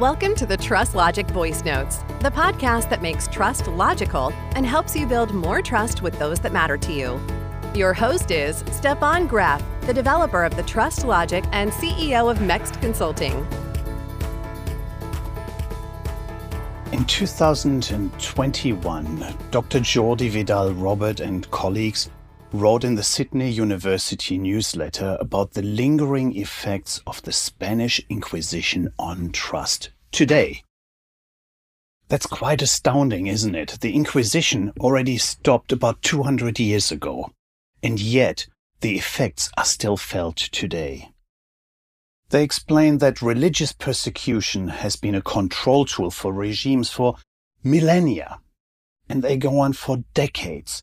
Welcome to the Trust Logic Voice Notes, the podcast that makes trust logical and helps you build more trust with those that matter to you. Your host is Stefan Graefe, the developer of the Trust Logic and CEO of Mext Consulting. In 2021, Dr. Jordi Vidal Robert and colleagues wrote in the Sydney University newsletter about the lingering effects of the Spanish Inquisition on trust today. That's quite astounding, isn't it? The Inquisition already stopped about 200 years ago, and yet the effects are still felt today. They explain that religious persecution has been a control tool for regimes for millennia, and they go on for decades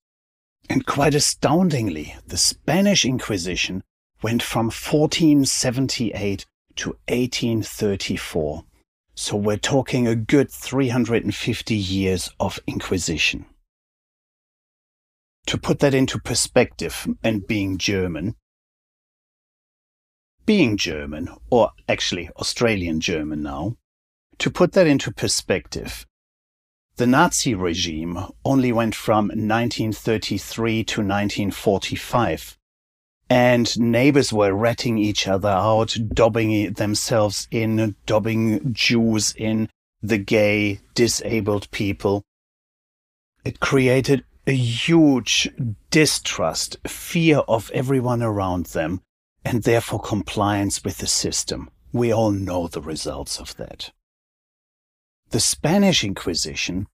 and quite astoundingly, the Spanish Inquisition went from 1478 to 1834. So we're talking a good 350 years of Inquisition. To put that into perspective, and being German, being German, or actually Australian German now, to put that into perspective, the Nazi regime only went from 1933 to 1945. And neighbors were ratting each other out, dobbing themselves in, dobbing Jews in, the gay, disabled people. It created a huge distrust, fear of everyone around them, and therefore compliance with the system. We all know the results of that. The Spanish Inquisition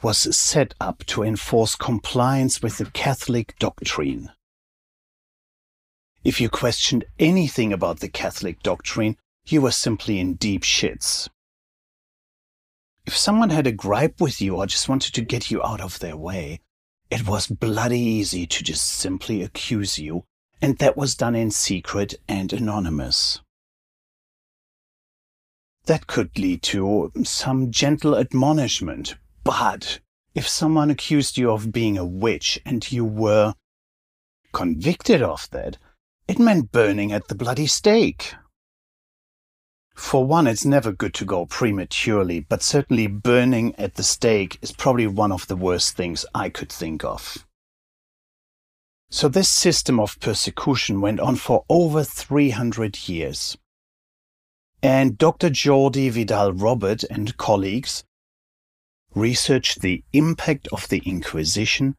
was set up to enforce compliance with the Catholic doctrine. If you questioned anything about the Catholic doctrine, you were simply in deep shits. If someone had a gripe with you or just wanted to get you out of their way, it was bloody easy to just simply accuse you, and that was done in secret and anonymous that could lead to some gentle admonishment. But if someone accused you of being a witch and you were convicted of that, it meant burning at the bloody stake. For one, it's never good to go prematurely, but certainly burning at the stake is probably one of the worst things I could think of. So this system of persecution went on for over 300 years. And Dr. Jordi Vidal Robert and colleagues researched the impact of the Inquisition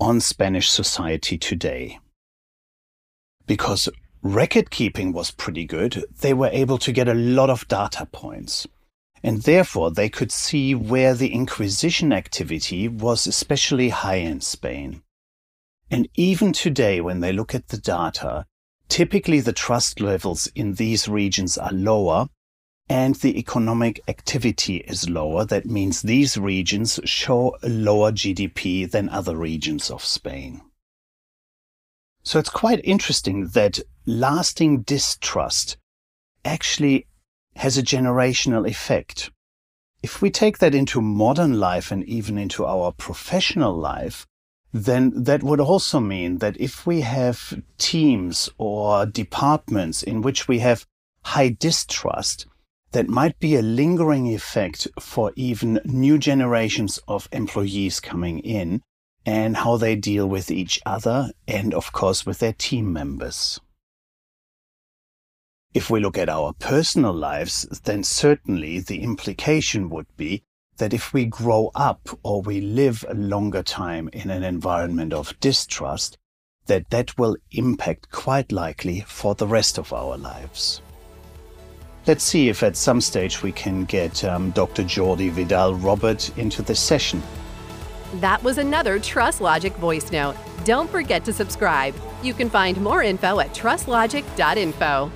on Spanish society today. Because record keeping was pretty good, they were able to get a lot of data points. And therefore, they could see where the Inquisition activity was especially high in Spain. And even today, when they look at the data, Typically, the trust levels in these regions are lower and the economic activity is lower. That means these regions show a lower GDP than other regions of Spain. So it's quite interesting that lasting distrust actually has a generational effect. If we take that into modern life and even into our professional life, then that would also mean that if we have teams or departments in which we have high distrust, that might be a lingering effect for even new generations of employees coming in and how they deal with each other and, of course, with their team members. If we look at our personal lives, then certainly the implication would be that if we grow up or we live a longer time in an environment of distrust, that that will impact quite likely for the rest of our lives. Let's see if at some stage we can get um, Dr. Jordi Vidal Robert into the session. That was another Trust Logic voice note. Don't forget to subscribe. You can find more info at trustlogic.info.